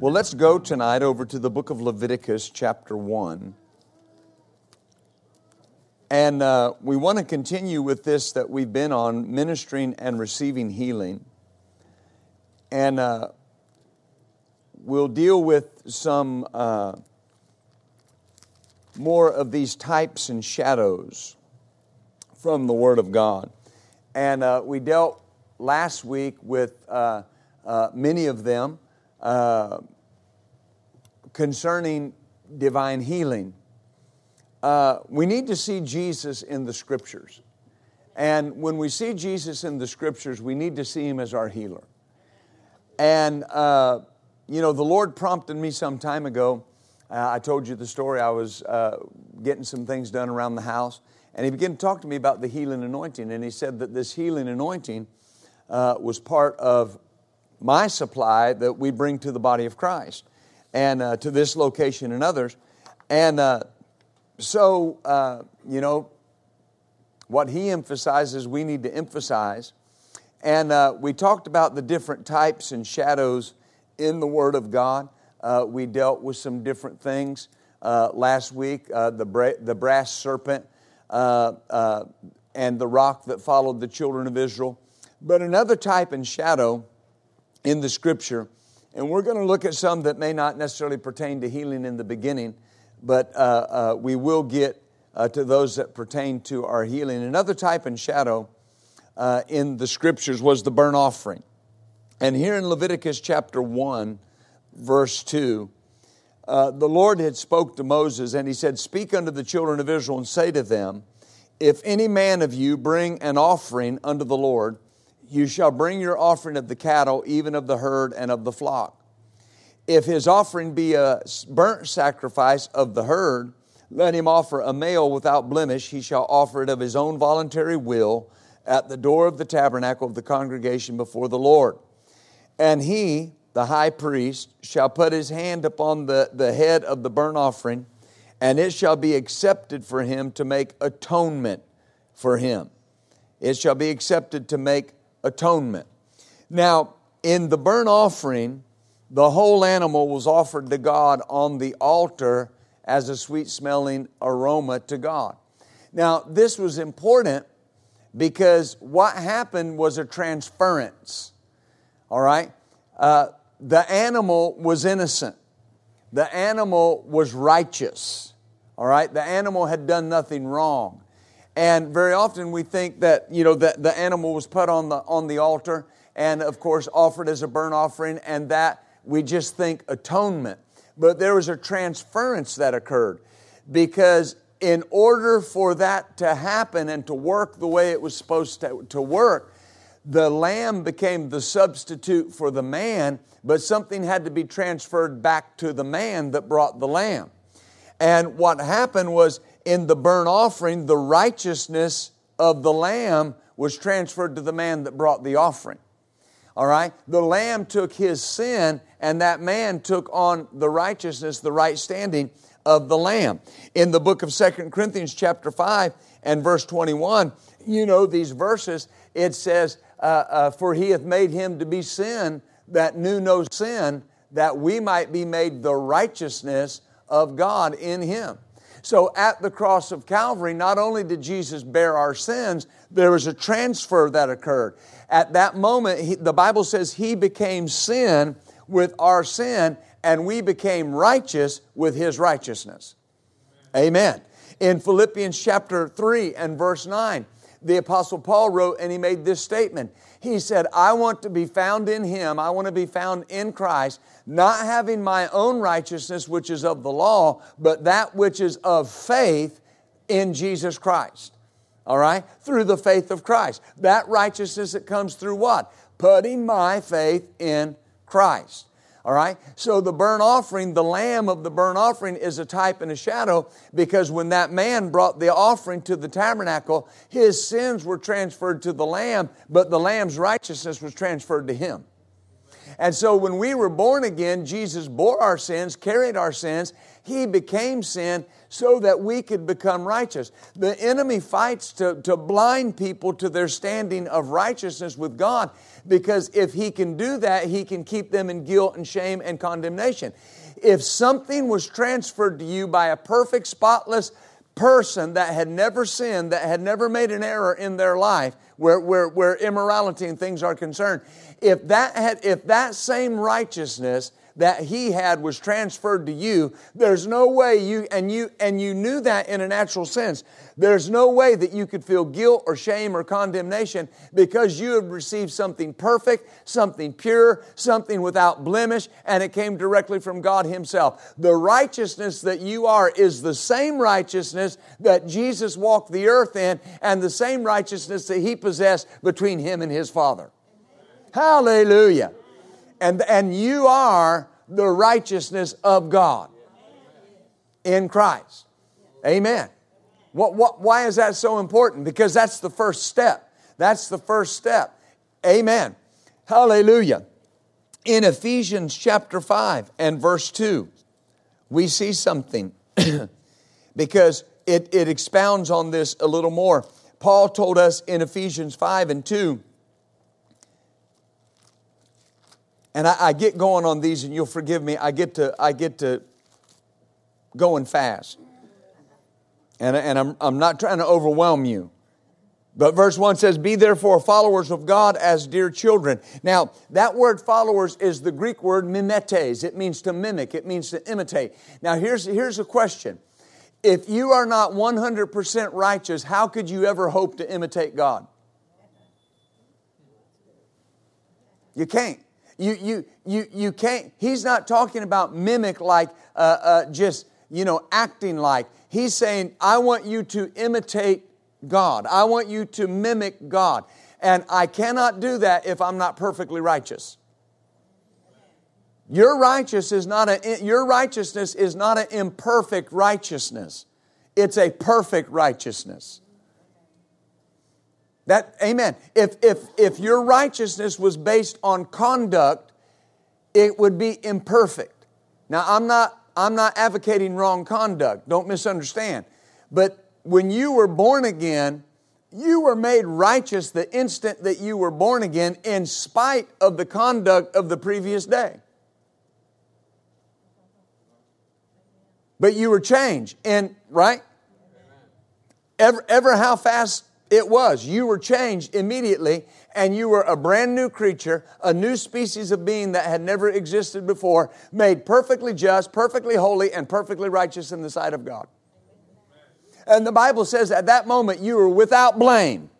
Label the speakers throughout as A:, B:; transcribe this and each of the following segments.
A: Well, let's go tonight over to the book of Leviticus, chapter 1. And uh, we want to continue with this that we've been on ministering and receiving healing. And uh, we'll deal with some uh, more of these types and shadows from the Word of God. And uh, we dealt last week with uh, uh, many of them uh, concerning divine healing. Uh, we need to see Jesus in the scriptures. And when we see Jesus in the scriptures, we need to see him as our healer. And, uh, you know, the Lord prompted me some time ago. Uh, I told you the story. I was uh, getting some things done around the house, and He began to talk to me about the healing anointing. And He said that this healing anointing uh, was part of my supply that we bring to the body of Christ and uh, to this location and others. And uh, so, uh, you know, what he emphasizes, we need to emphasize. And uh, we talked about the different types and shadows in the Word of God. Uh, we dealt with some different things uh, last week the, bra- the brass serpent and the rock that followed the children of Israel. But another type and shadow in the scripture. And we're going to look at some that may not necessarily pertain to healing in the beginning, but uh, uh, we will get uh, to those that pertain to our healing. Another type and shadow uh, in the scriptures was the burnt offering. And here in Leviticus chapter 1, verse 2, uh, the Lord had spoke to Moses and he said, Speak unto the children of Israel and say to them, If any man of you bring an offering unto the Lord, you shall bring your offering of the cattle, even of the herd and of the flock. If his offering be a burnt sacrifice of the herd, let him offer a male without blemish. He shall offer it of his own voluntary will at the door of the tabernacle of the congregation before the Lord. And he, the high priest, shall put his hand upon the, the head of the burnt offering, and it shall be accepted for him to make atonement for him. It shall be accepted to make atonement. Now, in the burnt offering, the whole animal was offered to God on the altar as a sweet smelling aroma to God. Now, this was important because what happened was a transference. All right? Uh, the animal was innocent, the animal was righteous. All right? The animal had done nothing wrong. And very often we think that, you know, that the animal was put on the, on the altar and, of course, offered as a burnt offering, and that we just think atonement. But there was a transference that occurred because in order for that to happen and to work the way it was supposed to, to work, the lamb became the substitute for the man, but something had to be transferred back to the man that brought the lamb. And what happened was in the burnt offering, the righteousness of the lamb was transferred to the man that brought the offering. All right? The lamb took his sin, and that man took on the righteousness, the right standing of the lamb. In the book of Second Corinthians, chapter 5 and verse 21, you know these verses, it says, uh, uh, For he hath made him to be sin that knew no sin, that we might be made the righteousness of God in him. So at the cross of Calvary, not only did Jesus bear our sins, there was a transfer that occurred. At that moment, he, the Bible says he became sin with our sin, and we became righteous with his righteousness. Amen. In Philippians chapter 3 and verse 9, the Apostle Paul wrote and he made this statement. He said, I want to be found in him, I want to be found in Christ, not having my own righteousness, which is of the law, but that which is of faith in Jesus Christ. All right? Through the faith of Christ. That righteousness that comes through what? Putting my faith in Christ. All right? So the burnt offering, the lamb of the burnt offering, is a type and a shadow because when that man brought the offering to the tabernacle, his sins were transferred to the lamb, but the lamb's righteousness was transferred to him. And so when we were born again, Jesus bore our sins, carried our sins, he became sin so that we could become righteous. The enemy fights to, to blind people to their standing of righteousness with God because if he can do that, he can keep them in guilt and shame and condemnation. If something was transferred to you by a perfect, spotless person that had never sinned, that had never made an error in their life, where, where, where immorality and things are concerned, if that, had, if that same righteousness that he had was transferred to you, there's no way you and you and you knew that in a natural sense. There's no way that you could feel guilt or shame or condemnation because you have received something perfect, something pure, something without blemish, and it came directly from God Himself. The righteousness that you are is the same righteousness that Jesus walked the earth in, and the same righteousness that He possessed between Him and His Father. Hallelujah. And, and you are the righteousness of God in Christ. Amen. What, what, why is that so important? Because that's the first step. That's the first step. Amen. Hallelujah. In Ephesians chapter 5 and verse 2, we see something because it, it expounds on this a little more. Paul told us in Ephesians 5 and 2 And I, I, get going on these, and you'll forgive me. I get to, I get to going fast. And, and I'm, I'm not trying to overwhelm you. But verse 1 says, Be therefore followers of God as dear children. Now, that word followers is the Greek word mimetes. It means to mimic, it means to imitate. Now, here's, here's a question If you are not 100% righteous, how could you ever hope to imitate God? You can't. You, you, you, you can't, he's not talking about mimic like uh, uh, just, you know, acting like. He's saying, I want you to imitate God. I want you to mimic God. And I cannot do that if I'm not perfectly righteous. Your is not a, your righteousness is not an imperfect righteousness. It's a perfect righteousness. That, amen. If, if, if your righteousness was based on conduct, it would be imperfect. Now, I'm not, I'm not advocating wrong conduct. Don't misunderstand. But when you were born again, you were made righteous the instant that you were born again in spite of the conduct of the previous day. But you were changed. And, right? Ever, ever how fast it was. You were changed immediately, and you were a brand new creature, a new species of being that had never existed before, made perfectly just, perfectly holy, and perfectly righteous in the sight of God. And the Bible says at that moment you were without blame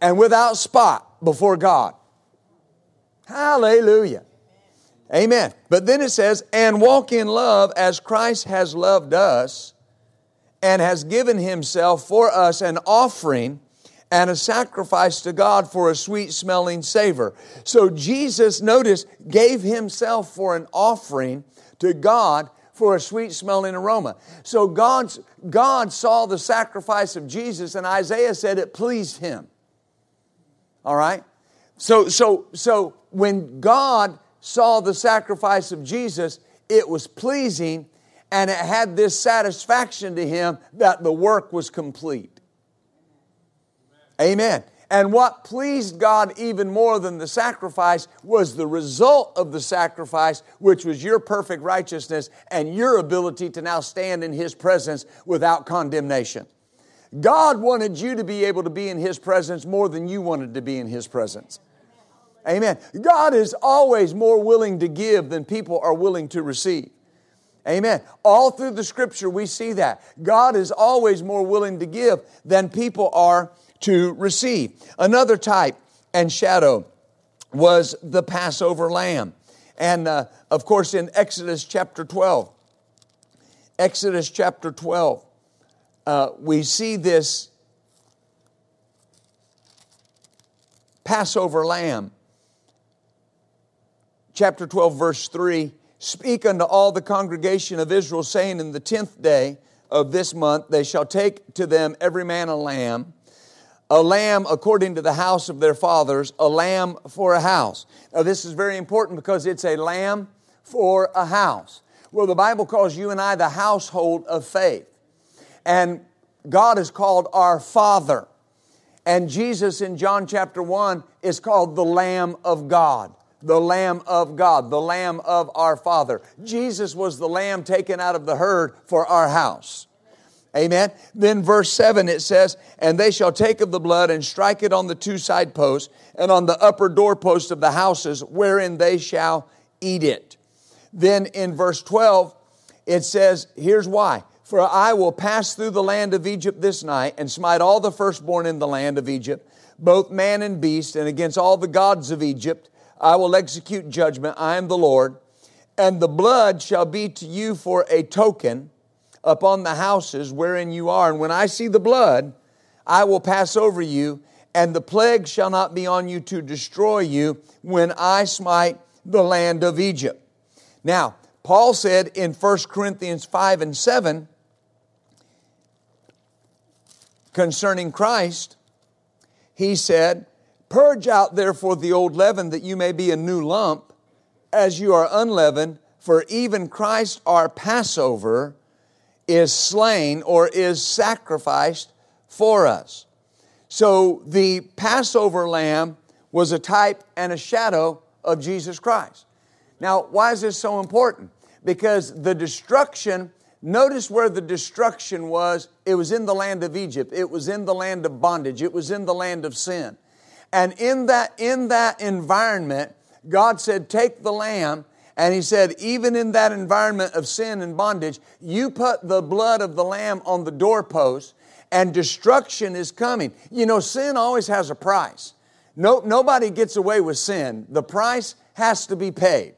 A: and without spot before God. Hallelujah. Amen. But then it says, and walk in love as Christ has loved us and has given himself for us an offering and a sacrifice to God for a sweet smelling savor. So Jesus, notice, gave himself for an offering to God for a sweet smelling aroma. So God's, God saw the sacrifice of Jesus, and Isaiah said it pleased him. All right? So, so, so when God saw the sacrifice of Jesus, it was pleasing and it had this satisfaction to him that the work was complete. Amen. And what pleased God even more than the sacrifice was the result of the sacrifice, which was your perfect righteousness and your ability to now stand in His presence without condemnation. God wanted you to be able to be in His presence more than you wanted to be in His presence. Amen. God is always more willing to give than people are willing to receive. Amen. All through the scripture, we see that. God is always more willing to give than people are to receive. Another type and shadow was the Passover lamb. And uh, of course, in Exodus chapter 12, Exodus chapter 12, uh, we see this Passover lamb. chapter 12, verse 3 Speak unto all the congregation of Israel, saying, In the tenth day of this month they shall take to them every man a lamb, a lamb according to the house of their fathers, a lamb for a house. Now, this is very important because it's a lamb for a house. Well, the Bible calls you and I the household of faith. And God is called our Father. And Jesus in John chapter 1 is called the Lamb of God the Lamb of God, the Lamb of our Father. Jesus was the Lamb taken out of the herd for our house. Amen. Then verse 7 it says, And they shall take of the blood and strike it on the two side posts and on the upper doorpost of the houses wherein they shall eat it. Then in verse 12 it says, Here's why. For I will pass through the land of Egypt this night and smite all the firstborn in the land of Egypt, both man and beast, and against all the gods of Egypt I will execute judgment. I am the Lord. And the blood shall be to you for a token upon the houses wherein you are. And when I see the blood, I will pass over you, and the plague shall not be on you to destroy you when I smite the land of Egypt. Now, Paul said in 1 Corinthians 5 and 7 concerning Christ, he said, Purge out therefore the old leaven that you may be a new lump, as you are unleavened, for even Christ our Passover is slain or is sacrificed for us. So the Passover lamb was a type and a shadow of Jesus Christ. Now, why is this so important? Because the destruction, notice where the destruction was. It was in the land of Egypt, it was in the land of bondage, it was in the land of sin. And in that, in that environment, God said, Take the lamb. And He said, Even in that environment of sin and bondage, you put the blood of the lamb on the doorpost, and destruction is coming. You know, sin always has a price. No, nobody gets away with sin. The price has to be paid.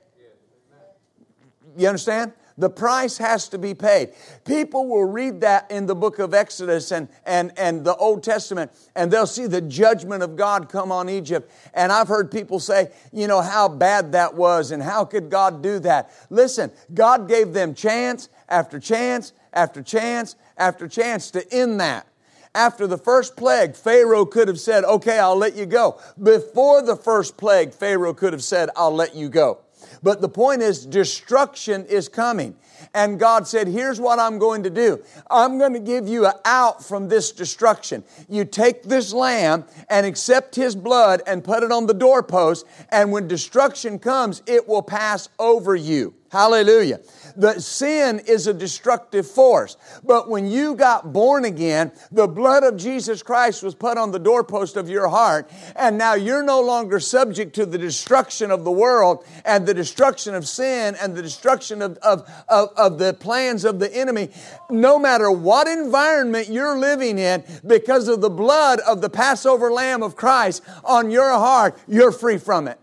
A: You understand? The price has to be paid. People will read that in the book of Exodus and, and, and the Old Testament, and they'll see the judgment of God come on Egypt. And I've heard people say, you know, how bad that was and how could God do that? Listen, God gave them chance after chance after chance after chance to end that. After the first plague, Pharaoh could have said, Okay, I'll let you go. Before the first plague, Pharaoh could have said, I'll let you go. But the point is, destruction is coming. And God said, Here's what I'm going to do I'm going to give you an out from this destruction. You take this lamb and accept his blood and put it on the doorpost, and when destruction comes, it will pass over you. Hallelujah. The sin is a destructive force. But when you got born again, the blood of Jesus Christ was put on the doorpost of your heart, and now you're no longer subject to the destruction of the world and the destruction of sin and the destruction of, of, of, of the plans of the enemy. No matter what environment you're living in, because of the blood of the Passover Lamb of Christ on your heart, you're free from it.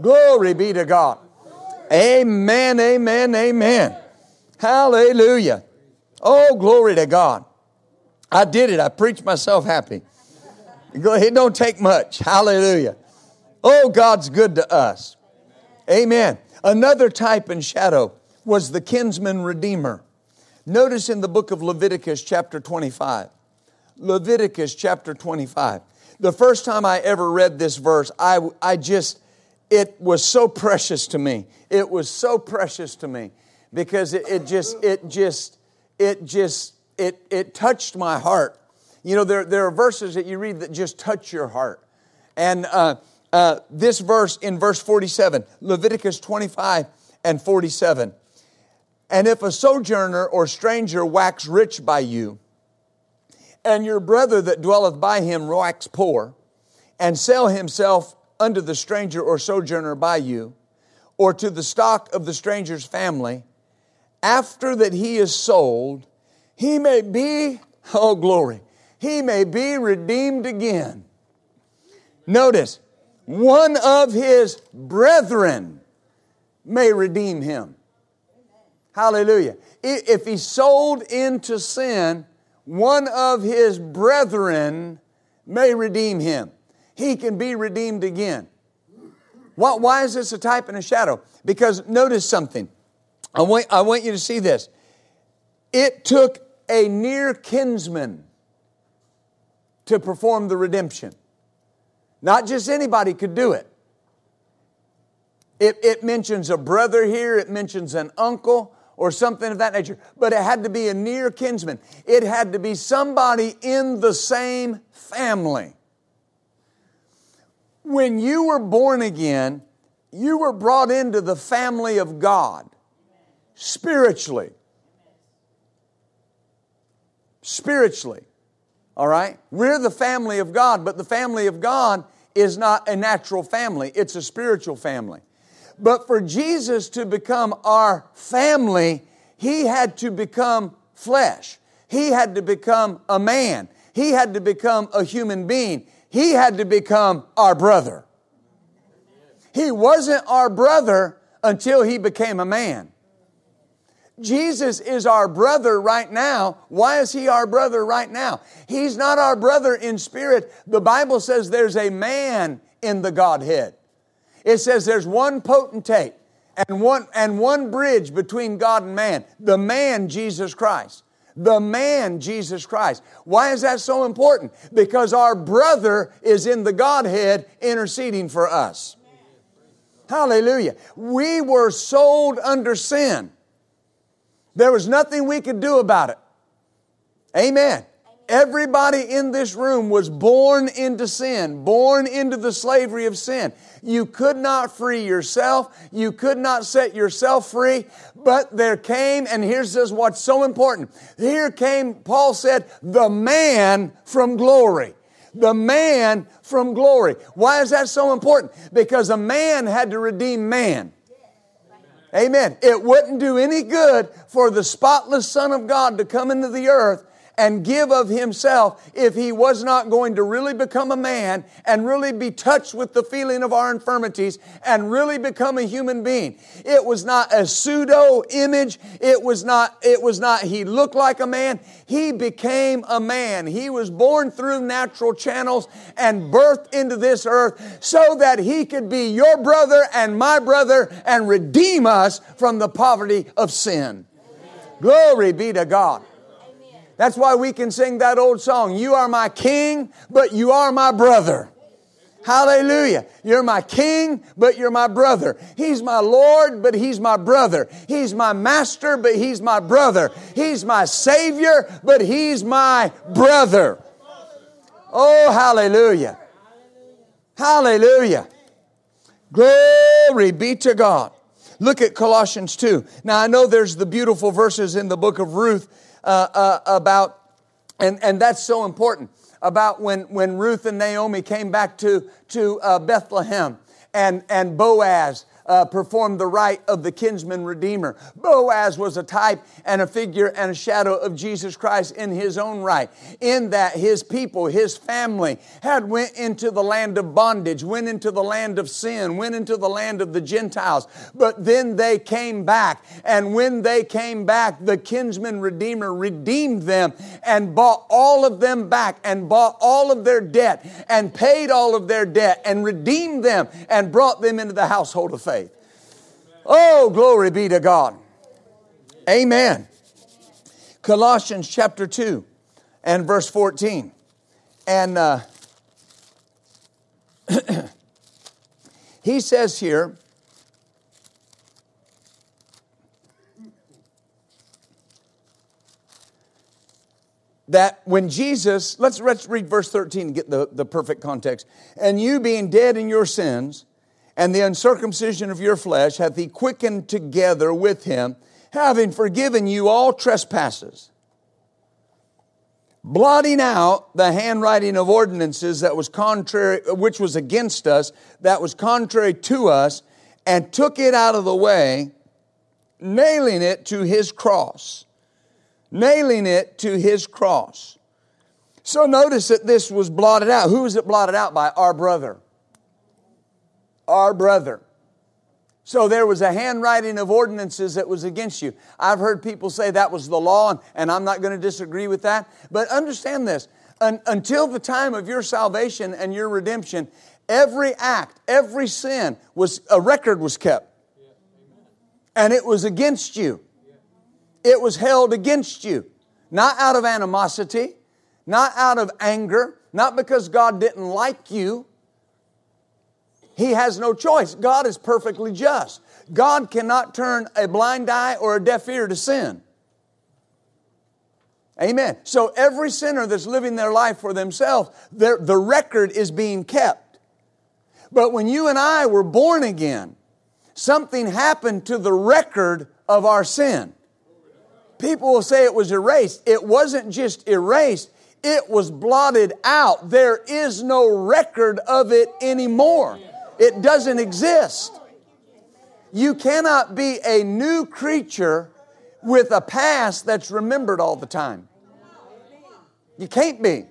A: Glory be to God. Amen, amen, amen. Hallelujah. Oh, glory to God. I did it. I preached myself happy. It don't take much. Hallelujah. Oh, God's good to us. Amen. Another type and shadow was the kinsman redeemer. Notice in the book of Leviticus, chapter 25. Leviticus, chapter 25. The first time I ever read this verse, I, I just, it was so precious to me. It was so precious to me because it, it just, it just, it just, it, it touched my heart. You know, there, there are verses that you read that just touch your heart. And uh, uh, this verse in verse 47, Leviticus 25 and 47. And if a sojourner or stranger wax rich by you, and your brother that dwelleth by him wax poor, and sell himself unto the stranger or sojourner by you, or to the stock of the stranger's family, after that he is sold, he may be, oh glory, he may be redeemed again. Notice, one of his brethren may redeem him. Hallelujah. If he's sold into sin, one of his brethren may redeem him. He can be redeemed again. Why, why is this a type and a shadow? Because notice something. I want, I want you to see this. It took a near kinsman to perform the redemption. Not just anybody could do it. It, it mentions a brother here, it mentions an uncle or something of that nature, but it had to be a near kinsman. It had to be somebody in the same family. When you were born again, you were brought into the family of God spiritually. Spiritually. All right? We're the family of God, but the family of God is not a natural family, it's a spiritual family. But for Jesus to become our family, he had to become flesh. He had to become a man. He had to become a human being. He had to become our brother. He wasn't our brother until he became a man. Jesus is our brother right now. Why is he our brother right now? He's not our brother in spirit. The Bible says there's a man in the Godhead. It says there's one potentate and one, and one bridge between God and man the man, Jesus Christ. The man, Jesus Christ. Why is that so important? Because our brother is in the Godhead interceding for us. Hallelujah. We were sold under sin. There was nothing we could do about it. Amen. Everybody in this room was born into sin, born into the slavery of sin. You could not free yourself. You could not set yourself free. But there came, and here's just what's so important. Here came, Paul said, the man from glory. The man from glory. Why is that so important? Because a man had to redeem man. Amen. It wouldn't do any good for the spotless Son of God to come into the earth and give of himself if he was not going to really become a man and really be touched with the feeling of our infirmities and really become a human being. It was not a pseudo image. It was not, it was not he looked like a man. He became a man. He was born through natural channels and birthed into this earth so that he could be your brother and my brother and redeem us from the poverty of sin. Glory be to God. That's why we can sing that old song, You are my king, but you are my brother. Hallelujah. You're my king, but you're my brother. He's my Lord, but he's my brother. He's my master, but he's my brother. He's my savior, but he's my brother. Oh, hallelujah. Hallelujah. Glory be to God. Look at Colossians 2. Now, I know there's the beautiful verses in the book of Ruth uh, uh, about, and, and that's so important, about when, when Ruth and Naomi came back to, to uh, Bethlehem and, and Boaz uh, performed the rite of the kinsman redeemer. Boaz was a type and a figure and a shadow of Jesus Christ in his own right, in that his people, his family, had went into the land of bondage, went into the land of sin, went into the land of the Gentiles. But then they came back, and when they came back, the kinsman redeemer redeemed them and bought all of them back and bought all of their debt and paid all of their debt and redeemed them and brought them into the household of faith. Oh, glory be to God. Amen. Colossians chapter 2 and verse 14. And uh, he says here, that when Jesus, let's, let's read verse 13 and get the, the perfect context. And you being dead in your sins, and the uncircumcision of your flesh hath he quickened together with him, having forgiven you all trespasses, blotting out the handwriting of ordinances that was contrary, which was against us, that was contrary to us, and took it out of the way, nailing it to his cross. Nailing it to his cross. So notice that this was blotted out. Who was it blotted out by? Our brother our brother. So there was a handwriting of ordinances that was against you. I've heard people say that was the law, and I'm not going to disagree with that. But understand this until the time of your salvation and your redemption, Every act, every sin was a record was kept. And it was against you. It was held against you. Not out of animosity, not out of anger, not because God didn't like you. He has no choice. God is perfectly just. God cannot turn a blind eye or a deaf ear to sin. Amen. So every sinner that's living their life for themselves, the record is being kept. But when you and I were born again, something happened to the record of our sin. People will say it was erased. It wasn't just erased, it was blotted out. There is no record of it anymore. It doesn't exist. You cannot be a new creature with a past that's remembered all the time. You can't be.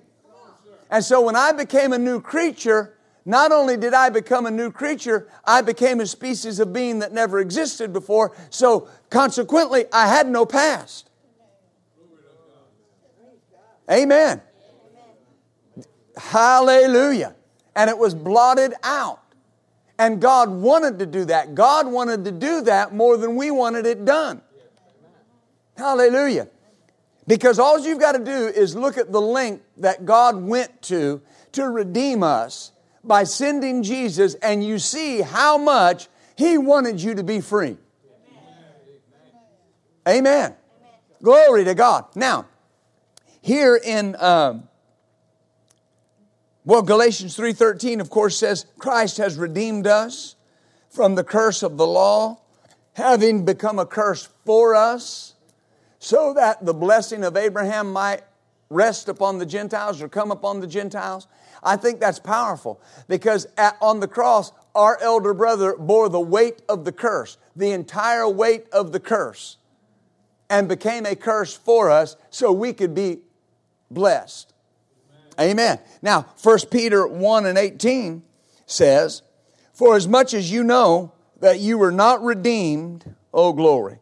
A: And so when I became a new creature, not only did I become a new creature, I became a species of being that never existed before. So consequently, I had no past. Amen. Hallelujah. And it was blotted out. And God wanted to do that. God wanted to do that more than we wanted it done. Hallelujah. Because all you've got to do is look at the length that God went to to redeem us by sending Jesus, and you see how much He wanted you to be free. Amen. Amen. Glory to God. Now, here in um, well, Galatians 3:13 of course says Christ has redeemed us from the curse of the law, having become a curse for us, so that the blessing of Abraham might rest upon the Gentiles or come upon the Gentiles. I think that's powerful because at, on the cross, our elder brother bore the weight of the curse, the entire weight of the curse, and became a curse for us so we could be blessed. Amen. Now, 1 Peter 1 and 18 says, For as much as you know that you were not redeemed, oh glory,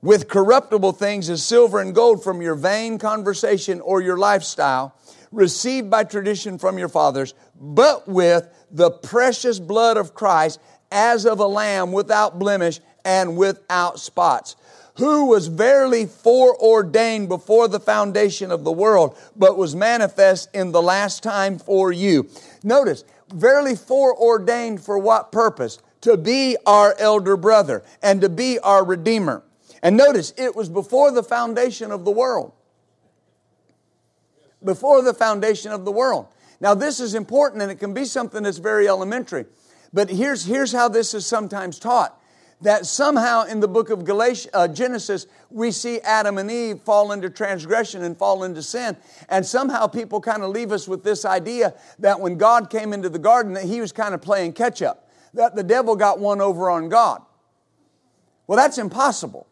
A: with corruptible things as silver and gold from your vain conversation or your lifestyle, received by tradition from your fathers, but with the precious blood of Christ as of a lamb without blemish and without spots who was verily foreordained before the foundation of the world, but was manifest in the last time for you. Notice, verily foreordained for what purpose? To be our elder brother and to be our redeemer. And notice, it was before the foundation of the world. Before the foundation of the world. Now, this is important and it can be something that's very elementary. But here's, here's how this is sometimes taught that somehow in the book of uh, Genesis, we see Adam and Eve fall into transgression and fall into sin. And somehow people kind of leave us with this idea that when God came into the garden, that he was kind of playing catch up, that the devil got one over on God. Well, that's impossible.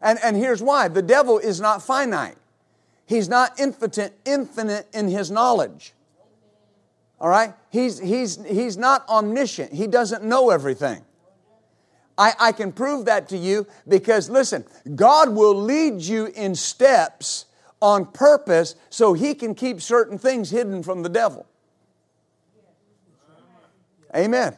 A: And, and here's why the devil is not finite, he's not infinite, infinite in his knowledge. All right? He's, he's, he's not omniscient, he doesn't know everything. I, I can prove that to you because, listen, God will lead you in steps on purpose so He can keep certain things hidden from the devil. Amen.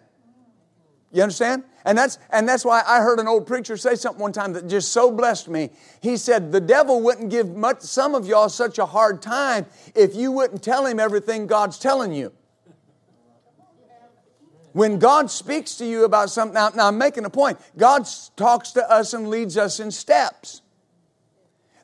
A: You understand? And that's, and that's why I heard an old preacher say something one time that just so blessed me. He said, The devil wouldn't give much, some of y'all such a hard time if you wouldn't tell him everything God's telling you. When God speaks to you about something, now, now I'm making a point. God talks to us and leads us in steps.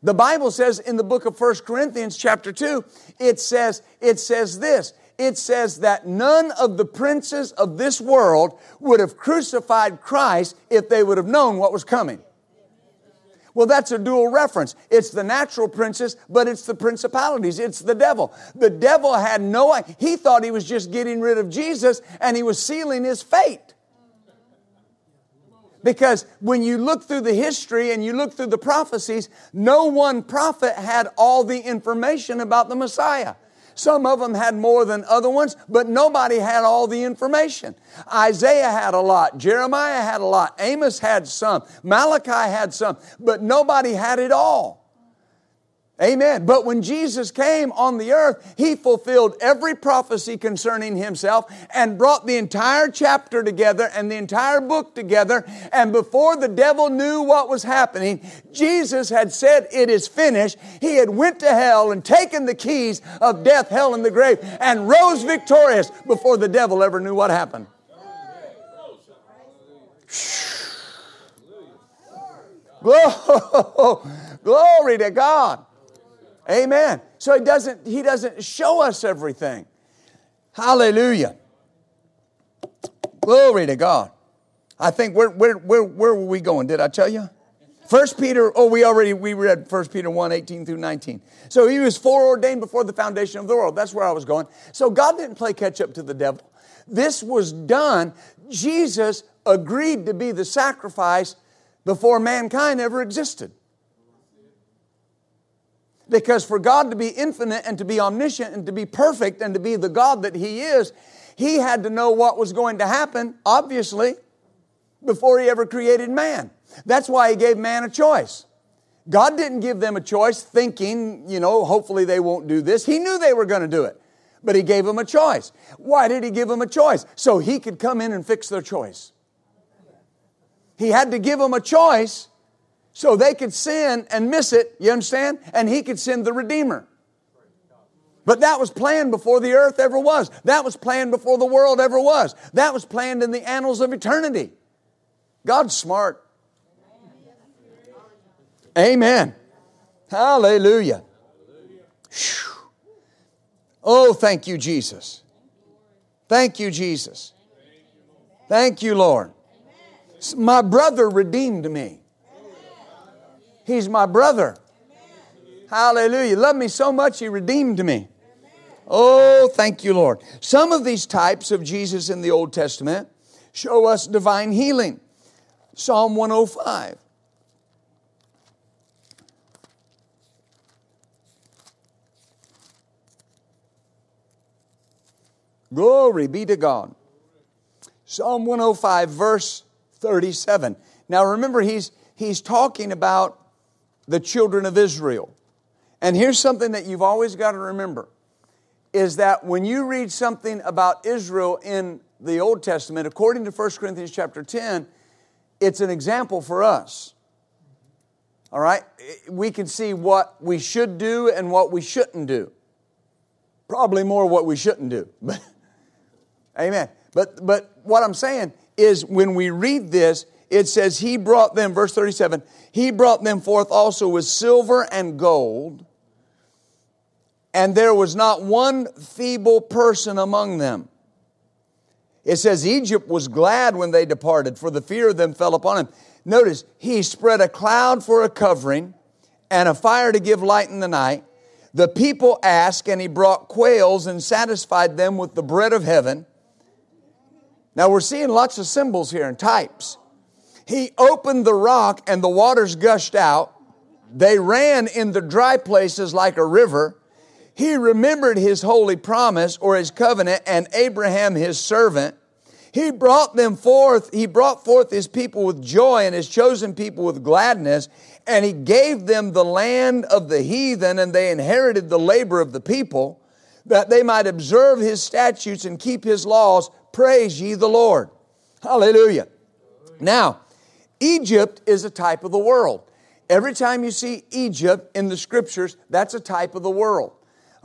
A: The Bible says in the book of First Corinthians chapter 2, it says, it says this. It says that none of the princes of this world would have crucified Christ if they would have known what was coming. Well, that's a dual reference. It's the natural princes, but it's the principalities. It's the devil. The devil had no he thought he was just getting rid of Jesus and he was sealing his fate. Because when you look through the history and you look through the prophecies, no one prophet had all the information about the Messiah. Some of them had more than other ones, but nobody had all the information. Isaiah had a lot, Jeremiah had a lot, Amos had some, Malachi had some, but nobody had it all. Amen. But when Jesus came on the earth, he fulfilled every prophecy concerning himself and brought the entire chapter together and the entire book together. And before the devil knew what was happening, Jesus had said, It is finished. He had went to hell and taken the keys of death, hell, and the grave and rose victorious before the devil ever knew what happened. Glory to God. Amen. So he doesn't, he doesn't show us everything. Hallelujah. Glory to God. I think where, where, where, where were we going? Did I tell you? First Peter, oh, we already we read First Peter 1, 18 through 19. So he was foreordained before the foundation of the world. That's where I was going. So God didn't play catch up to the devil. This was done. Jesus agreed to be the sacrifice before mankind ever existed. Because for God to be infinite and to be omniscient and to be perfect and to be the God that He is, He had to know what was going to happen, obviously, before He ever created man. That's why He gave man a choice. God didn't give them a choice thinking, you know, hopefully they won't do this. He knew they were going to do it, but He gave them a choice. Why did He give them a choice? So He could come in and fix their choice. He had to give them a choice so they could sin and miss it, you understand? And he could send the Redeemer. But that was planned before the earth ever was. That was planned before the world ever was. That was planned in the annals of eternity. God's smart. Amen. Hallelujah. Oh, thank you, Jesus. Thank you, Jesus. Thank you, Lord. My brother redeemed me. He's my brother. Hallelujah. Loved me so much, He redeemed me. Oh, thank you, Lord. Some of these types of Jesus in the Old Testament show us divine healing. Psalm 105. Glory be to God. Psalm 105, verse 37. Now remember, he's, he's talking about the children of Israel. And here's something that you've always got to remember is that when you read something about Israel in the Old Testament, according to 1 Corinthians chapter 10, it's an example for us. All right? We can see what we should do and what we shouldn't do. Probably more what we shouldn't do. Amen. But but what I'm saying is when we read this, it says, He brought them, verse 37, He brought them forth also with silver and gold, and there was not one feeble person among them. It says, Egypt was glad when they departed, for the fear of them fell upon him. Notice, He spread a cloud for a covering and a fire to give light in the night. The people asked, and He brought quails and satisfied them with the bread of heaven. Now we're seeing lots of symbols here and types. He opened the rock and the waters gushed out. They ran in the dry places like a river. He remembered his holy promise or his covenant and Abraham his servant. He brought them forth, he brought forth his people with joy and his chosen people with gladness, and he gave them the land of the heathen, and they inherited the labor of the people, that they might observe his statutes and keep his laws. Praise ye the Lord. Hallelujah. Now, Egypt is a type of the world. Every time you see Egypt in the scriptures, that's a type of the world.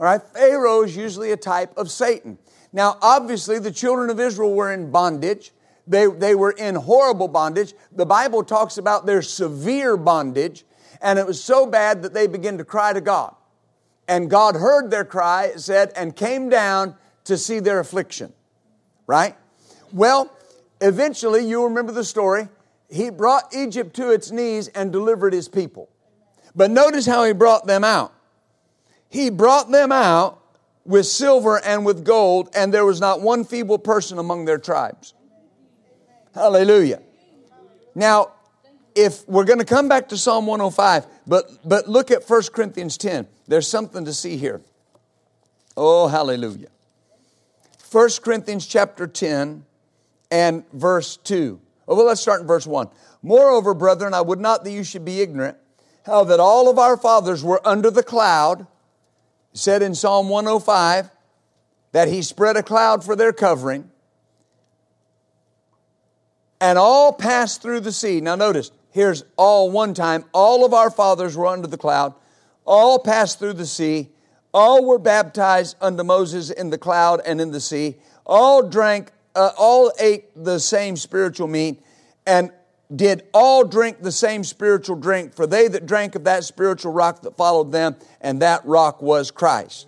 A: All right, Pharaoh is usually a type of Satan. Now, obviously, the children of Israel were in bondage. They, they were in horrible bondage. The Bible talks about their severe bondage, and it was so bad that they began to cry to God. And God heard their cry, it said, and came down to see their affliction. Right? Well, eventually, you remember the story he brought Egypt to its knees and delivered his people. But notice how he brought them out. He brought them out with silver and with gold, and there was not one feeble person among their tribes. Hallelujah. Now, if we're going to come back to Psalm 105, but, but look at 1 Corinthians 10. There's something to see here. Oh, hallelujah. 1 Corinthians chapter 10 and verse 2. Well, let's start in verse 1. Moreover, brethren, I would not that you should be ignorant how that all of our fathers were under the cloud, said in Psalm 105 that he spread a cloud for their covering, and all passed through the sea. Now, notice, here's all one time. All of our fathers were under the cloud, all passed through the sea, all were baptized unto Moses in the cloud and in the sea, all drank, uh, all ate the same spiritual meat, and did all drink the same spiritual drink, for they that drank of that spiritual rock that followed them, and that rock was Christ.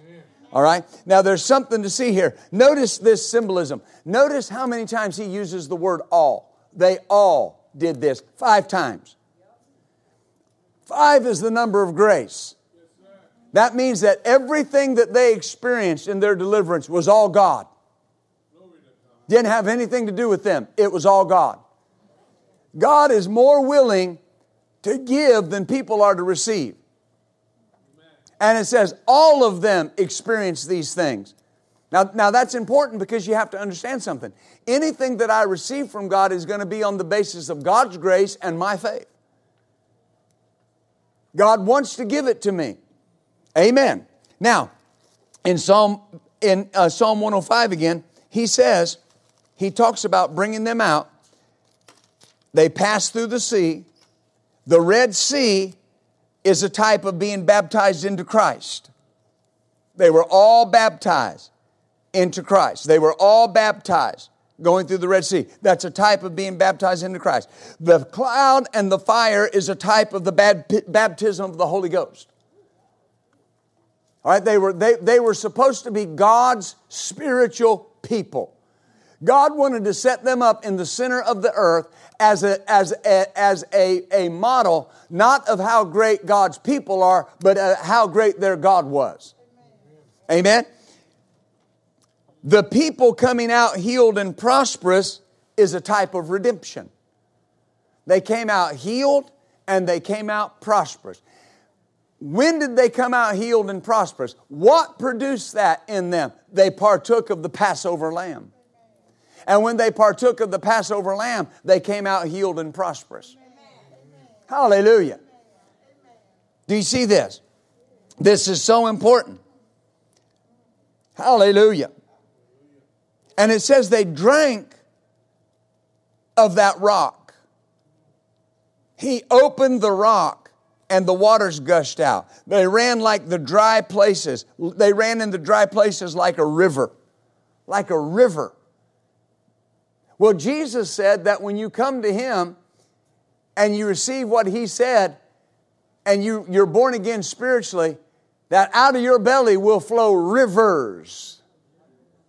A: All right? Now there's something to see here. Notice this symbolism. Notice how many times he uses the word all. They all did this. Five times. Five is the number of grace. That means that everything that they experienced in their deliverance was all God. Didn't have anything to do with them. It was all God. God is more willing to give than people are to receive. And it says all of them experience these things. Now, now that's important because you have to understand something. Anything that I receive from God is going to be on the basis of God's grace and my faith. God wants to give it to me. Amen. Now, in Psalm in uh, Psalm 105 again, he says, he talks about bringing them out they passed through the sea. The Red Sea is a type of being baptized into Christ. They were all baptized into Christ. They were all baptized going through the Red Sea. That's a type of being baptized into Christ. The cloud and the fire is a type of the baptism of the Holy Ghost. All right, they were, they, they were supposed to be God's spiritual people. God wanted to set them up in the center of the earth as a, as a, as a, a model, not of how great God's people are, but uh, how great their God was. Amen? The people coming out healed and prosperous is a type of redemption. They came out healed and they came out prosperous. When did they come out healed and prosperous? What produced that in them? They partook of the Passover lamb. And when they partook of the Passover lamb, they came out healed and prosperous. Hallelujah. Do you see this? This is so important. Hallelujah. And it says they drank of that rock. He opened the rock and the waters gushed out. They ran like the dry places. They ran in the dry places like a river. Like a river. Well, Jesus said that when you come to Him and you receive what He said and you, you're born again spiritually, that out of your belly will flow rivers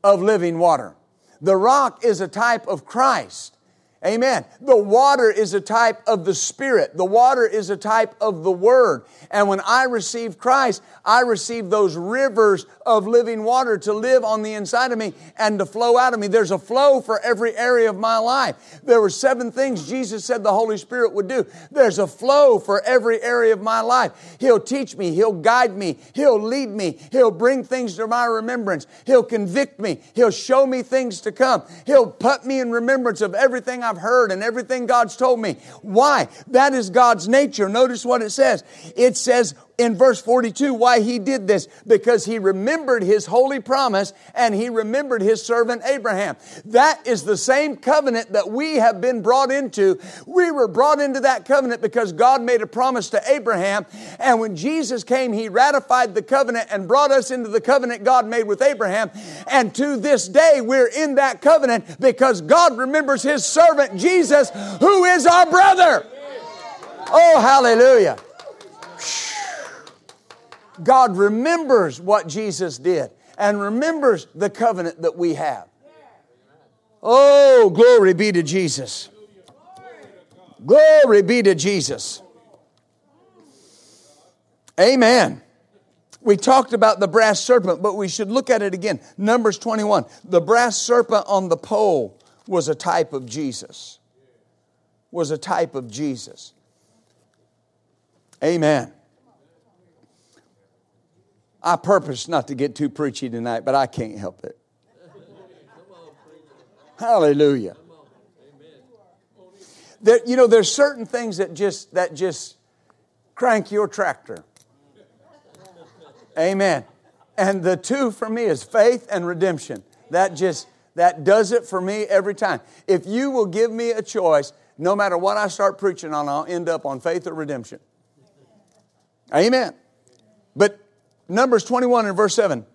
A: of living water. The rock is a type of Christ. Amen. The water is a type of the Spirit. The water is a type of the Word. And when I receive Christ, I receive those rivers of living water to live on the inside of me and to flow out of me. There's a flow for every area of my life. There were seven things Jesus said the Holy Spirit would do. There's a flow for every area of my life. He'll teach me. He'll guide me. He'll lead me. He'll bring things to my remembrance. He'll convict me. He'll show me things to come. He'll put me in remembrance of everything I've heard and everything God's told me. Why? That is God's nature. Notice what it says. It says, in verse 42 why he did this because he remembered his holy promise and he remembered his servant Abraham. That is the same covenant that we have been brought into. We were brought into that covenant because God made a promise to Abraham. And when Jesus came, he ratified the covenant and brought us into the covenant God made with Abraham. And to this day, we're in that covenant because God remembers his servant Jesus, who is our brother. Oh, hallelujah. God remembers what Jesus did and remembers the covenant that we have. Oh, glory be to Jesus. Glory be to Jesus. Amen. We talked about the brass serpent, but we should look at it again. Numbers 21. The brass serpent on the pole was a type of Jesus. Was a type of Jesus. Amen. I purpose not to get too preachy tonight, but I can't help it. Hallelujah. There, you know, there's certain things that just that just crank your tractor. Amen. And the two for me is faith and redemption. That just that does it for me every time. If you will give me a choice, no matter what I start preaching on, I'll end up on faith or redemption. Amen. But Numbers 21 and verse 7.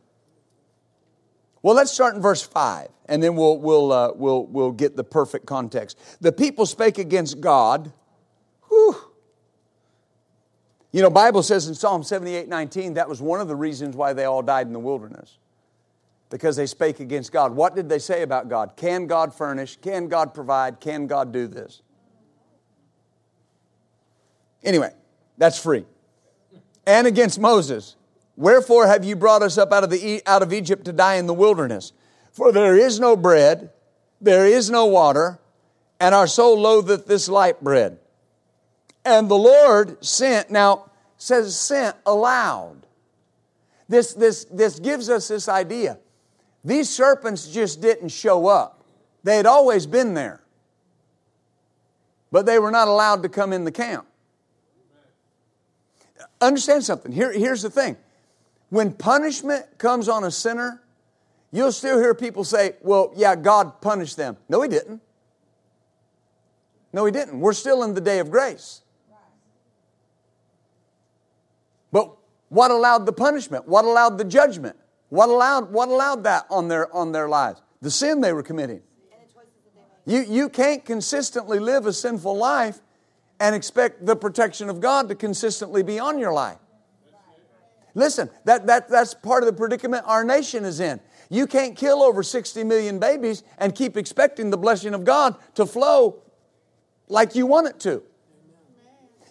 A: Well, let's start in verse 5, and then we'll, we'll, uh, we'll, we'll get the perfect context. The people spake against God. Whew. You know, Bible says in Psalm 78, 19, that was one of the reasons why they all died in the wilderness. Because they spake against God. What did they say about God? Can God furnish? Can God provide? Can God do this? Anyway, that's free. And against Moses. Wherefore have you brought us up out of, the, out of Egypt to die in the wilderness? For there is no bread, there is no water, and our soul loatheth this light bread. And the Lord sent, now says sent aloud. This, this, this gives us this idea. These serpents just didn't show up. They had always been there. But they were not allowed to come in the camp. Understand something. Here, here's the thing when punishment comes on a sinner, you'll still hear people say, well, yeah, God punished them. No, He didn't. No, He didn't. We're still in the day of grace. But what allowed the punishment? What allowed the judgment? What allowed, what allowed that on their, on their lives? The sin they were committing. You, you can't consistently live a sinful life and expect the protection of God to consistently be on your life. Listen, that, that, that's part of the predicament our nation is in. You can't kill over 60 million babies and keep expecting the blessing of God to flow like you want it to.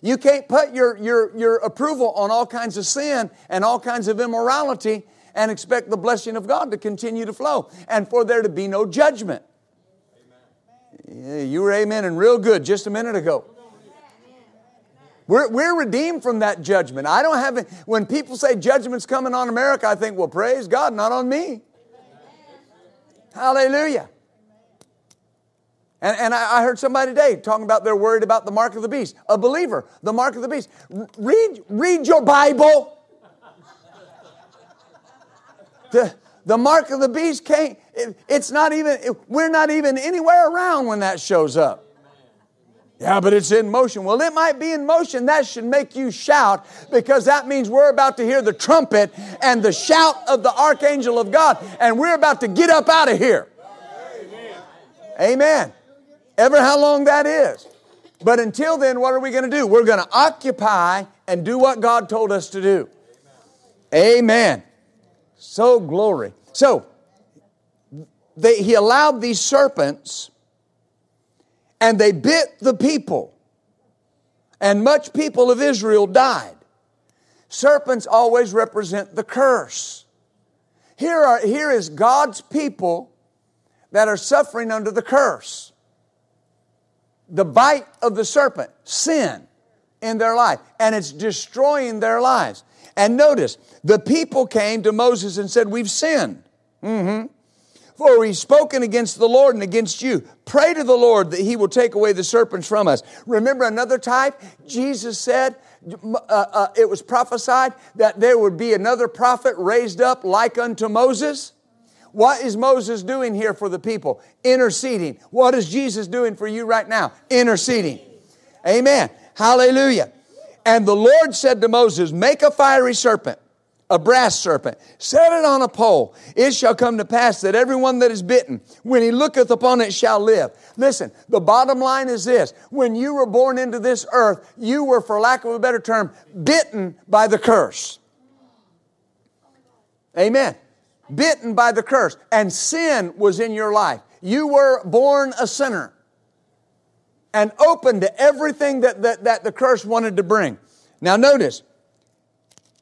A: You can't put your, your, your approval on all kinds of sin and all kinds of immorality and expect the blessing of God to continue to flow and for there to be no judgment. Amen. You were amen and real good just a minute ago. We're, we're redeemed from that judgment. I don't have it. When people say judgment's coming on America, I think, well, praise God, not on me. Hallelujah. And, and I, I, heard somebody today talking about they're worried about the mark of the beast. A believer, the mark of the beast. Read, read your Bible. The, the mark of the beast can't, it, it's not even, it, we're not even anywhere around when that shows up. Yeah, but it's in motion. Well, it might be in motion. That should make you shout because that means we're about to hear the trumpet and the shout of the archangel of God, and we're about to get up out of here. Amen. Amen. Ever how long that is. But until then, what are we going to do? We're going to occupy and do what God told us to do. Amen. So glory. So, they, he allowed these serpents and they bit the people, and much people of Israel died. Serpents always represent the curse. Here, are, here is God's people that are suffering under the curse. The bite of the serpent, sin in their life, and it's destroying their lives. And notice, the people came to Moses and said, We've sinned. Mm-hmm. For we've spoken against the Lord and against you. Pray to the Lord that he will take away the serpents from us. Remember another type? Jesus said, uh, uh, it was prophesied that there would be another prophet raised up like unto Moses. What is Moses doing here for the people? Interceding. What is Jesus doing for you right now? Interceding. Amen. Hallelujah. And the Lord said to Moses, Make a fiery serpent a brass serpent, set it on a pole. It shall come to pass that everyone that is bitten, when he looketh upon it, shall live. Listen, the bottom line is this. When you were born into this earth, you were, for lack of a better term, bitten by the curse. Amen. Bitten by the curse. And sin was in your life. You were born a sinner and open to everything that, that, that the curse wanted to bring. Now notice,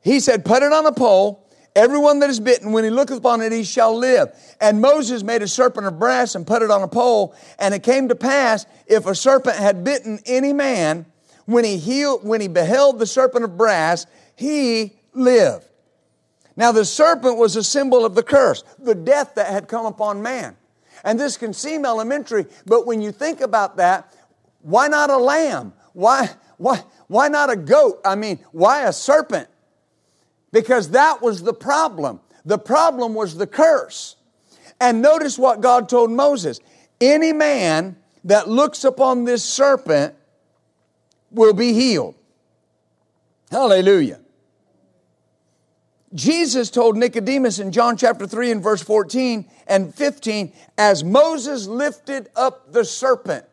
A: he said, Put it on a pole. Everyone that is bitten, when he looketh upon it, he shall live. And Moses made a serpent of brass and put it on a pole. And it came to pass, if a serpent had bitten any man, when he healed, when he beheld the serpent of brass, he lived. Now the serpent was a symbol of the curse, the death that had come upon man. And this can seem elementary, but when you think about that, why not a lamb? Why, why, why not a goat? I mean, why a serpent? Because that was the problem. The problem was the curse. And notice what God told Moses any man that looks upon this serpent will be healed. Hallelujah. Jesus told Nicodemus in John chapter 3 and verse 14 and 15, as Moses lifted up the serpent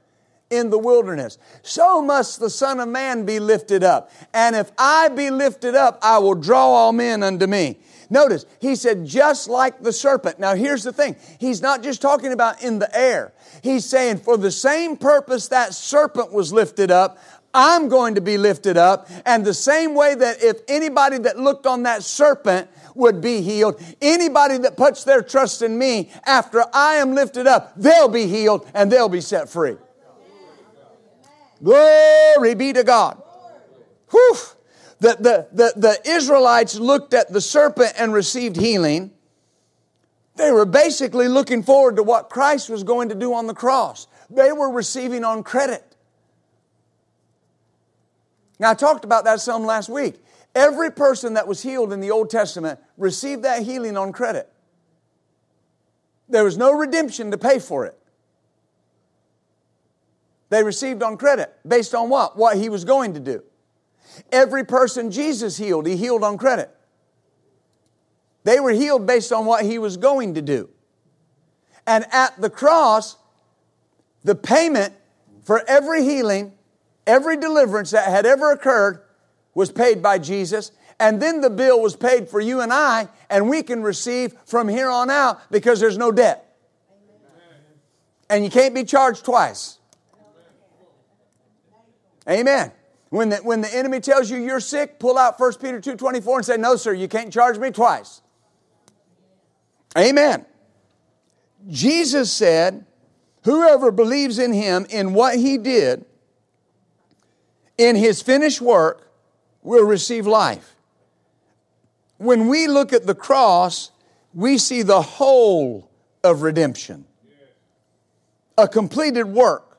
A: in the wilderness, so must the Son of Man be lifted up. And if I be lifted up, I will draw all men unto me. Notice, he said, just like the serpent. Now, here's the thing. He's not just talking about in the air. He's saying, for the same purpose that serpent was lifted up, I'm going to be lifted up. And the same way that if anybody that looked on that serpent would be healed, anybody that puts their trust in me after I am lifted up, they'll be healed and they'll be set free. Glory be to God. Whew. The, the, the, the Israelites looked at the serpent and received healing. They were basically looking forward to what Christ was going to do on the cross. They were receiving on credit. Now, I talked about that some last week. Every person that was healed in the Old Testament received that healing on credit. There was no redemption to pay for it. They received on credit based on what? What he was going to do. Every person Jesus healed, he healed on credit. They were healed based on what he was going to do. And at the cross, the payment for every healing Every deliverance that had ever occurred was paid by Jesus. And then the bill was paid for you and I, and we can receive from here on out because there's no debt. And you can't be charged twice. Amen. When the, when the enemy tells you you're sick, pull out 1 Peter 2.24 and say, no, sir, you can't charge me twice. Amen. Jesus said, whoever believes in him, in what he did, in his finished work will receive life. When we look at the cross, we see the whole of redemption. A completed work.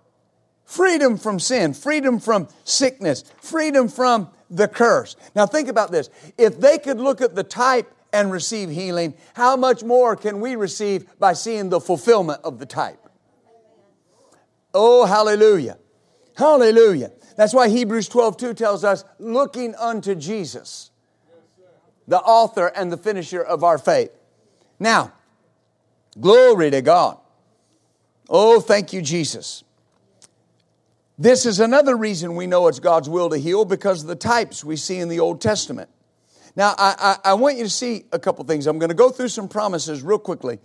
A: Freedom from sin, freedom from sickness, freedom from the curse. Now think about this. If they could look at the type and receive healing, how much more can we receive by seeing the fulfillment of the type? Oh, hallelujah. Hallelujah. That's why Hebrews 12 2 tells us, looking unto Jesus, the author and the finisher of our faith. Now, glory to God. Oh, thank you, Jesus. This is another reason we know it's God's will to heal because of the types we see in the Old Testament. Now, I, I, I want you to see a couple things. I'm going to go through some promises real quickly.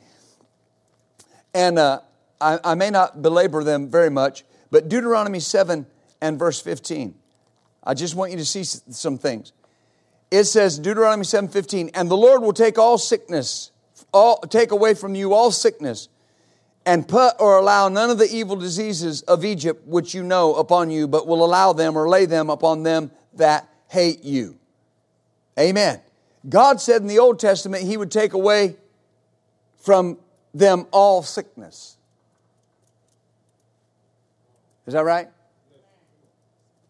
A: And uh, I, I may not belabor them very much, but Deuteronomy 7 and verse 15. I just want you to see some things. It says, Deuteronomy 7:15, and the Lord will take all sickness, all take away from you all sickness, and put or allow none of the evil diseases of Egypt which you know upon you, but will allow them or lay them upon them that hate you. Amen. God said in the Old Testament He would take away from them all sickness. Is that right?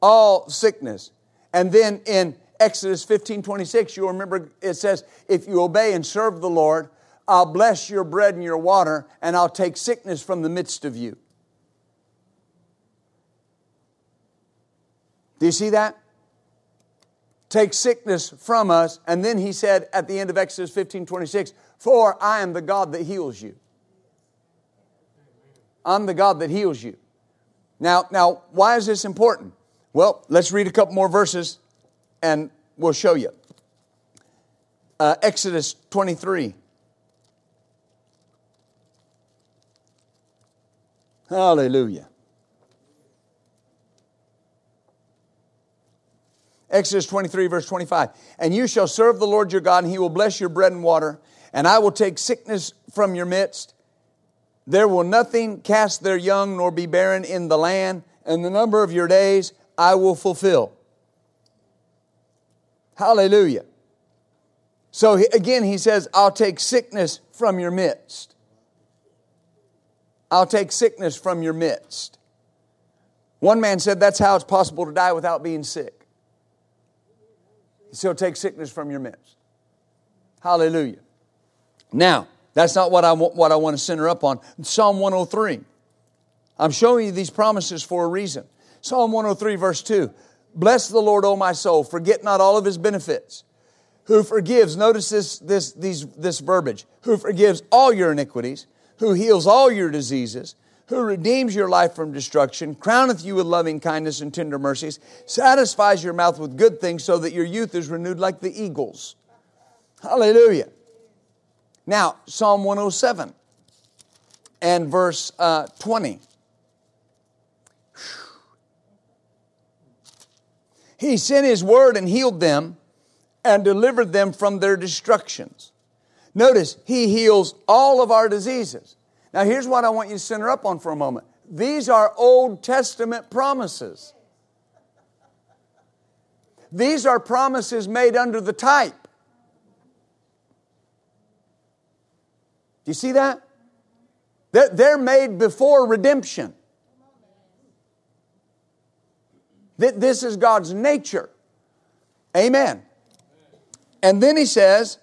A: all sickness. And then in Exodus 15 26, you'll remember it says, If you obey and serve the Lord, I'll bless your bread and your water, and I'll take sickness from the midst of you. Do you see that? Take sickness from us. And then he said at the end of Exodus 15 26, For I am the God that heals you. I'm the God that heals you. Now, now, why is this important? Well, let's read a couple more verses and we'll show you. Uh, Exodus 23. Hallelujah. Exodus 23, verse 25. And you shall serve the Lord your God, and he will bless your bread and water, and I will take sickness from your midst. There will nothing cast their young nor be barren in the land, and the number of your days I will fulfill. Hallelujah. So again, he says, I'll take sickness from your midst. I'll take sickness from your midst. One man said that's how it's possible to die without being sick. So take sickness from your midst. Hallelujah. Now, that's not what I, want, what I want to center up on. Psalm 103. I'm showing you these promises for a reason. Psalm 103, verse 2. Bless the Lord, O my soul. Forget not all of his benefits. Who forgives, notice this, this, these, this verbiage, who forgives all your iniquities, who heals all your diseases, who redeems your life from destruction, crowneth you with loving kindness and tender mercies, satisfies your mouth with good things so that your youth is renewed like the eagles. Hallelujah. Now, Psalm 107 and verse uh, 20. He sent his word and healed them and delivered them from their destructions. Notice, he heals all of our diseases. Now, here's what I want you to center up on for a moment. These are Old Testament promises. These are promises made under the type. Do you see that? They're made before redemption. This is God's nature. Amen. And then he says,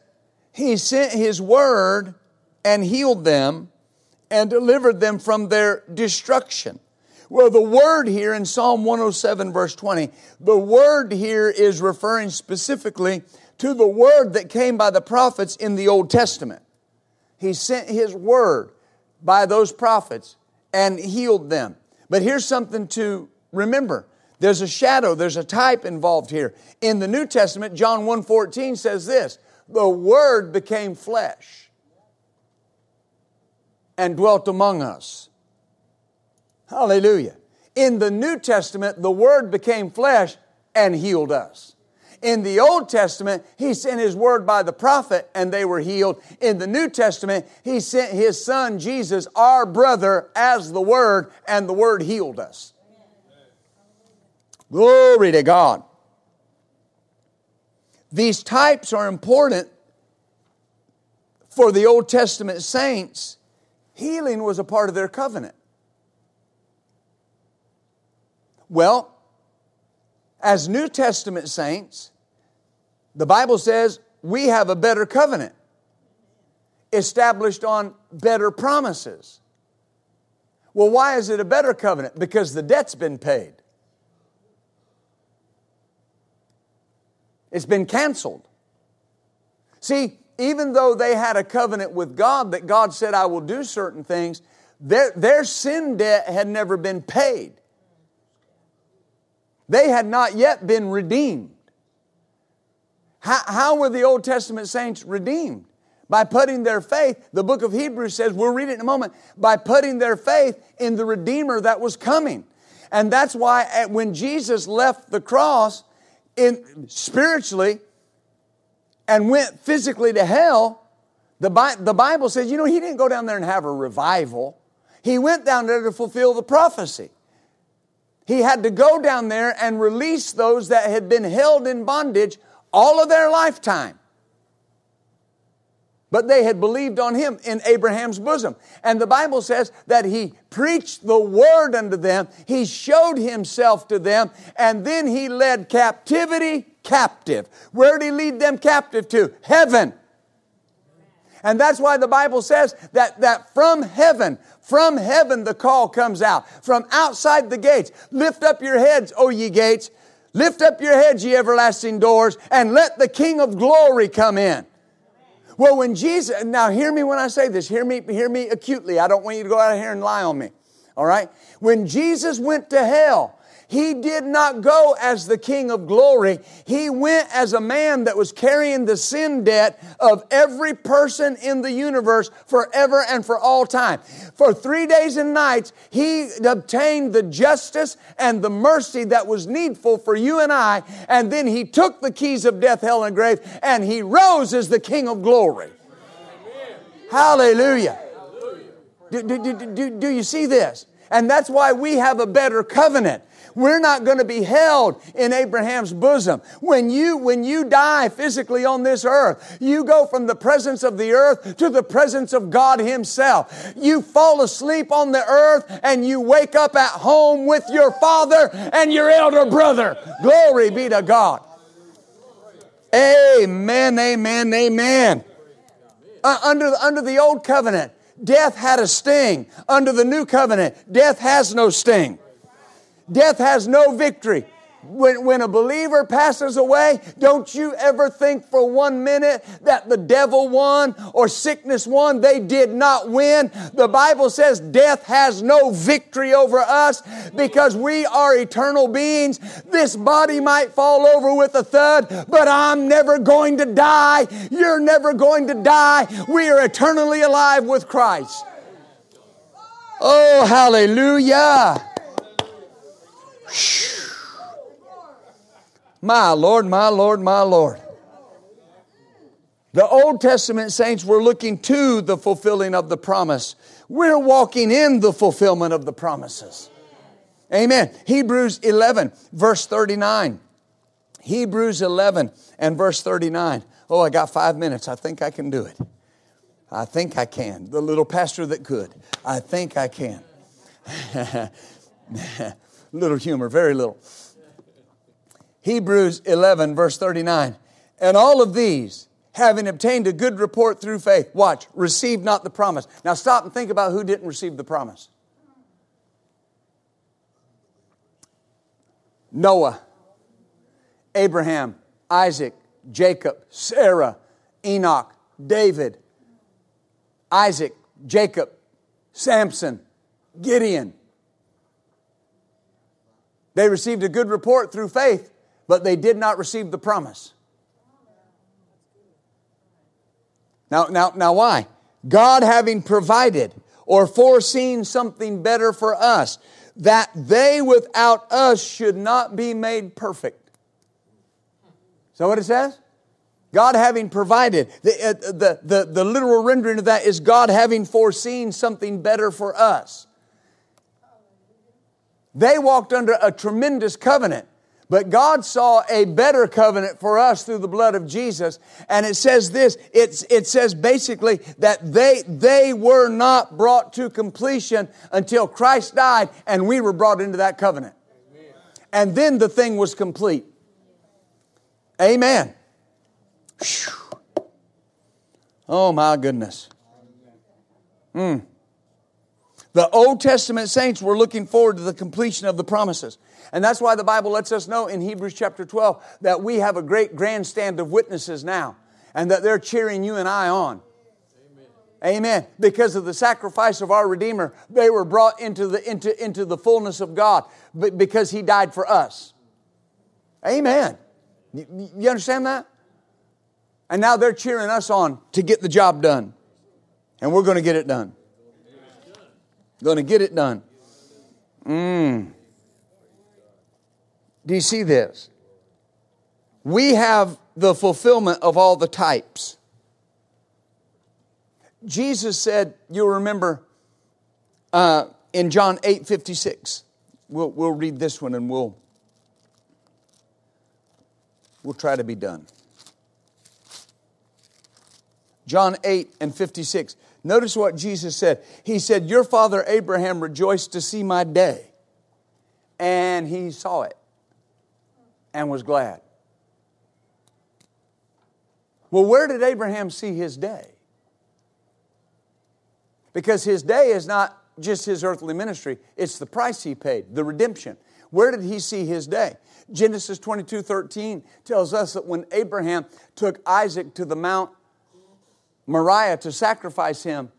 A: He sent His word and healed them and delivered them from their destruction. Well, the word here in Psalm 107, verse 20, the word here is referring specifically to the word that came by the prophets in the Old Testament. He sent his word by those prophets and healed them. But here's something to remember. There's a shadow, there's a type involved here. In the New Testament, John 1:14 says this, "The word became flesh and dwelt among us. Hallelujah. In the New Testament, the Word became flesh and healed us. In the Old Testament, He sent His Word by the prophet and they were healed. In the New Testament, He sent His Son, Jesus, our brother, as the Word, and the Word healed us. Glory to God. These types are important for the Old Testament saints Healing was a part of their covenant. Well, as New Testament saints, the Bible says we have a better covenant established on better promises. Well, why is it a better covenant? Because the debt's been paid. It's been canceled. See, even though they had a covenant with God that God said, I will do certain things, their, their sin debt had never been paid. They had not yet been redeemed. How, how were the Old Testament saints redeemed? By putting their faith, the book of Hebrews says, we'll read it in a moment, by putting their faith in the Redeemer that was coming. And that's why when Jesus left the cross, in, spiritually, and went physically to hell, the, Bi- the Bible says, you know, he didn't go down there and have a revival. He went down there to fulfill the prophecy. He had to go down there and release those that had been held in bondage all of their lifetime but they had believed on him in Abraham's bosom. And the Bible says that he preached the word unto them, he showed himself to them, and then he led captivity captive. Where did he lead them captive to? Heaven. And that's why the Bible says that, that from heaven, from heaven the call comes out. From outside the gates, lift up your heads, O ye gates. Lift up your heads, ye everlasting doors, and let the King of glory come in. Well, when Jesus, now hear me when I say this, hear me, hear me acutely. I don't want you to go out of here and lie on me. All right? When Jesus went to hell, he did not go as the King of glory. He went as a man that was carrying the sin debt of every person in the universe forever and for all time. For three days and nights, he obtained the justice and the mercy that was needful for you and I. And then he took the keys of death, hell, and grave, and he rose as the King of glory. Hallelujah. Do, do, do, do, do you see this? And that's why we have a better covenant. We're not going to be held in Abraham's bosom. When you, when you die physically on this earth, you go from the presence of the earth to the presence of God Himself. You fall asleep on the earth and you wake up at home with your father and your elder brother. Glory be to God. Amen, amen, amen. Uh, under, under the old covenant, death had a sting. Under the new covenant, death has no sting. Death has no victory. When, when a believer passes away, don't you ever think for one minute that the devil won or sickness won. They did not win. The Bible says death has no victory over us because we are eternal beings. This body might fall over with a thud, but I'm never going to die. You're never going to die. We are eternally alive with Christ. Oh, hallelujah. My Lord, my Lord, my Lord. The Old Testament saints were looking to the fulfilling of the promise. We're walking in the fulfillment of the promises. Amen. Hebrews 11, verse 39. Hebrews 11 and verse 39. Oh, I got five minutes. I think I can do it. I think I can. The little pastor that could. I think I can. little humor, very little. Hebrews 11, verse 39. And all of these, having obtained a good report through faith, watch, received not the promise. Now stop and think about who didn't receive the promise. Noah, Abraham, Isaac, Jacob, Sarah, Enoch, David, Isaac, Jacob, Samson, Gideon, they received a good report through faith, but they did not receive the promise. Now, now, now why? God having provided or foreseen something better for us, that they without us should not be made perfect. Is that what it says? God having provided. The, uh, the, the, the literal rendering of that is God having foreseen something better for us. They walked under a tremendous covenant. But God saw a better covenant for us through the blood of Jesus. And it says this, it's, it says basically that they, they were not brought to completion until Christ died and we were brought into that covenant. Amen. And then the thing was complete. Amen. Whew. Oh my goodness. Mm. The Old Testament saints were looking forward to the completion of the promises. And that's why the Bible lets us know in Hebrews chapter 12 that we have a great grandstand of witnesses now and that they're cheering you and I on. Amen. Because of the sacrifice of our Redeemer, they were brought into the, into, into the fullness of God because He died for us. Amen. You, you understand that? And now they're cheering us on to get the job done. And we're going to get it done. Going to get it done. Mm. Do you see this? We have the fulfillment of all the types. Jesus said, you'll remember uh, in John 8 56. We'll, we'll read this one and we'll, we'll try to be done. John 8 and 56. Notice what Jesus said. He said, Your father Abraham rejoiced to see my day. And he saw it and was glad. Well, where did Abraham see his day? Because his day is not just his earthly ministry, it's the price he paid, the redemption. Where did he see his day? Genesis 22 13 tells us that when Abraham took Isaac to the Mount Moriah to sacrifice him.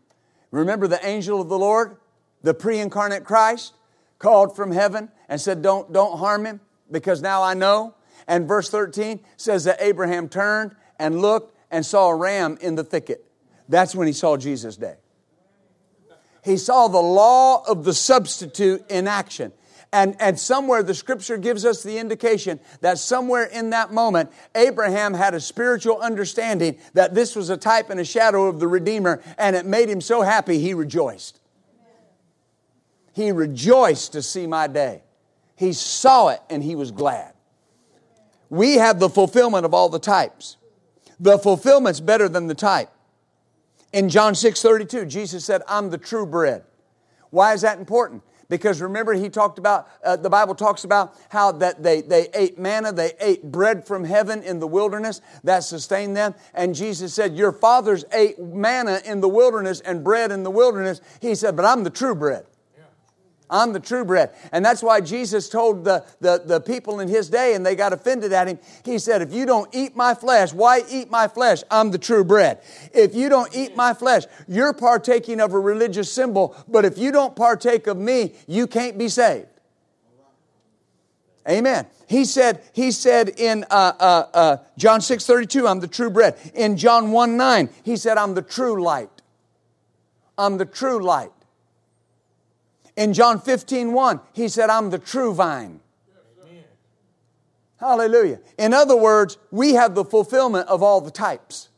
A: Remember the angel of the Lord, the pre incarnate Christ, called from heaven and said, don't, don't harm him because now I know. And verse 13 says that Abraham turned and looked and saw a ram in the thicket. That's when he saw Jesus' day. He saw the law of the substitute in action. And, and somewhere the scripture gives us the indication that somewhere in that moment, Abraham had a spiritual understanding that this was a type and a shadow of the Redeemer, and it made him so happy he rejoiced. He rejoiced to see my day. He saw it and he was glad. We have the fulfillment of all the types. The fulfillment's better than the type. In John 6 32, Jesus said, I'm the true bread. Why is that important? Because remember, he talked about, uh, the Bible talks about how that they, they ate manna, they ate bread from heaven in the wilderness that sustained them. And Jesus said, Your fathers ate manna in the wilderness and bread in the wilderness. He said, But I'm the true bread. I'm the true bread. And that's why Jesus told the, the, the, people in his day, and they got offended at him. He said, If you don't eat my flesh, why eat my flesh? I'm the true bread. If you don't eat my flesh, you're partaking of a religious symbol, but if you don't partake of me, you can't be saved. Amen. He said, he said in uh, uh, uh, John 6 32, I'm the true bread. In John 1 9, he said, I'm the true light. I'm the true light. In John 15, 1, he said, I'm the true vine. Hallelujah. In other words, we have the fulfillment of all the types.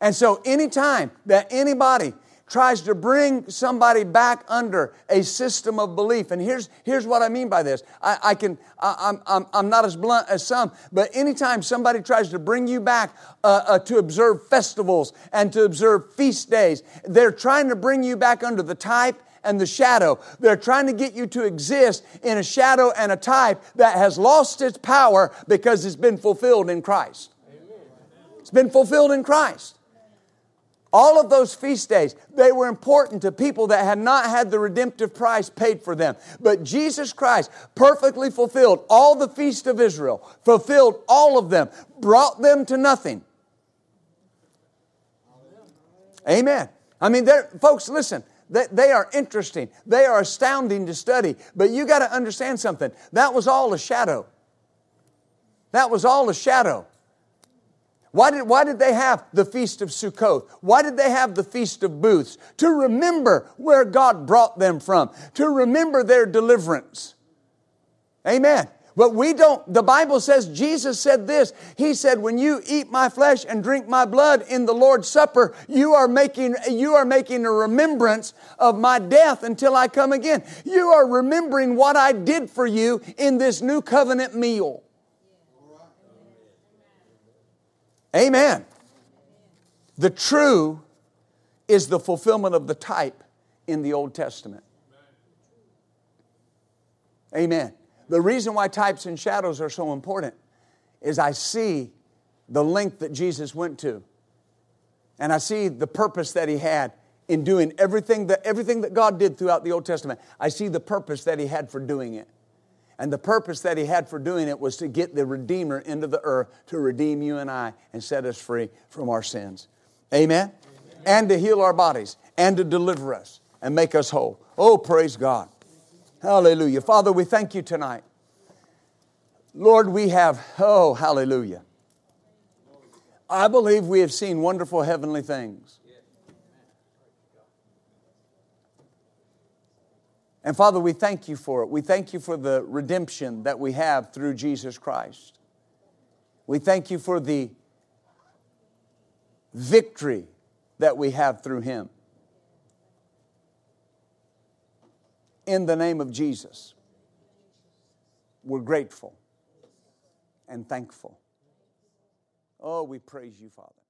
A: And so, anytime that anybody tries to bring somebody back under a system of belief, and here's, here's what I mean by this I, I can, I, am I'm, I'm not as blunt as some, but anytime somebody tries to bring you back uh, uh, to observe festivals and to observe feast days, they're trying to bring you back under the type and the shadow. They're trying to get you to exist in a shadow and a type that has lost its power because it's been fulfilled in Christ. It's been fulfilled in Christ. All of those feast days, they were important to people that had not had the redemptive price paid for them. But Jesus Christ perfectly fulfilled all the feast of Israel, fulfilled all of them, brought them to nothing. Amen. I mean, folks, listen, they are interesting. They are astounding to study. But you got to understand something. That was all a shadow. That was all a shadow. Why did, why did they have the Feast of Sukkot? Why did they have the Feast of Booths? To remember where God brought them from, to remember their deliverance. Amen. But we don't, the Bible says, Jesus said this. He said, when you eat my flesh and drink my blood in the Lord's Supper, you are making, you are making a remembrance of my death until I come again. You are remembering what I did for you in this new covenant meal. Amen. The true is the fulfillment of the type in the Old Testament. Amen. The reason why types and shadows are so important is I see the length that Jesus went to. And I see the purpose that he had in doing everything that, everything that God did throughout the Old Testament. I see the purpose that he had for doing it. And the purpose that he had for doing it was to get the Redeemer into the earth to redeem you and I and set us free from our sins. Amen? Amen? And to heal our bodies and to deliver us and make us whole. Oh, praise God. Hallelujah. Father, we thank you tonight. Lord, we have, oh, hallelujah. I believe we have seen wonderful heavenly things. And Father, we thank you for it. We thank you for the redemption that we have through Jesus Christ. We thank you for the victory that we have through Him. In the name of Jesus. We're grateful and thankful. Oh, we praise you, Father.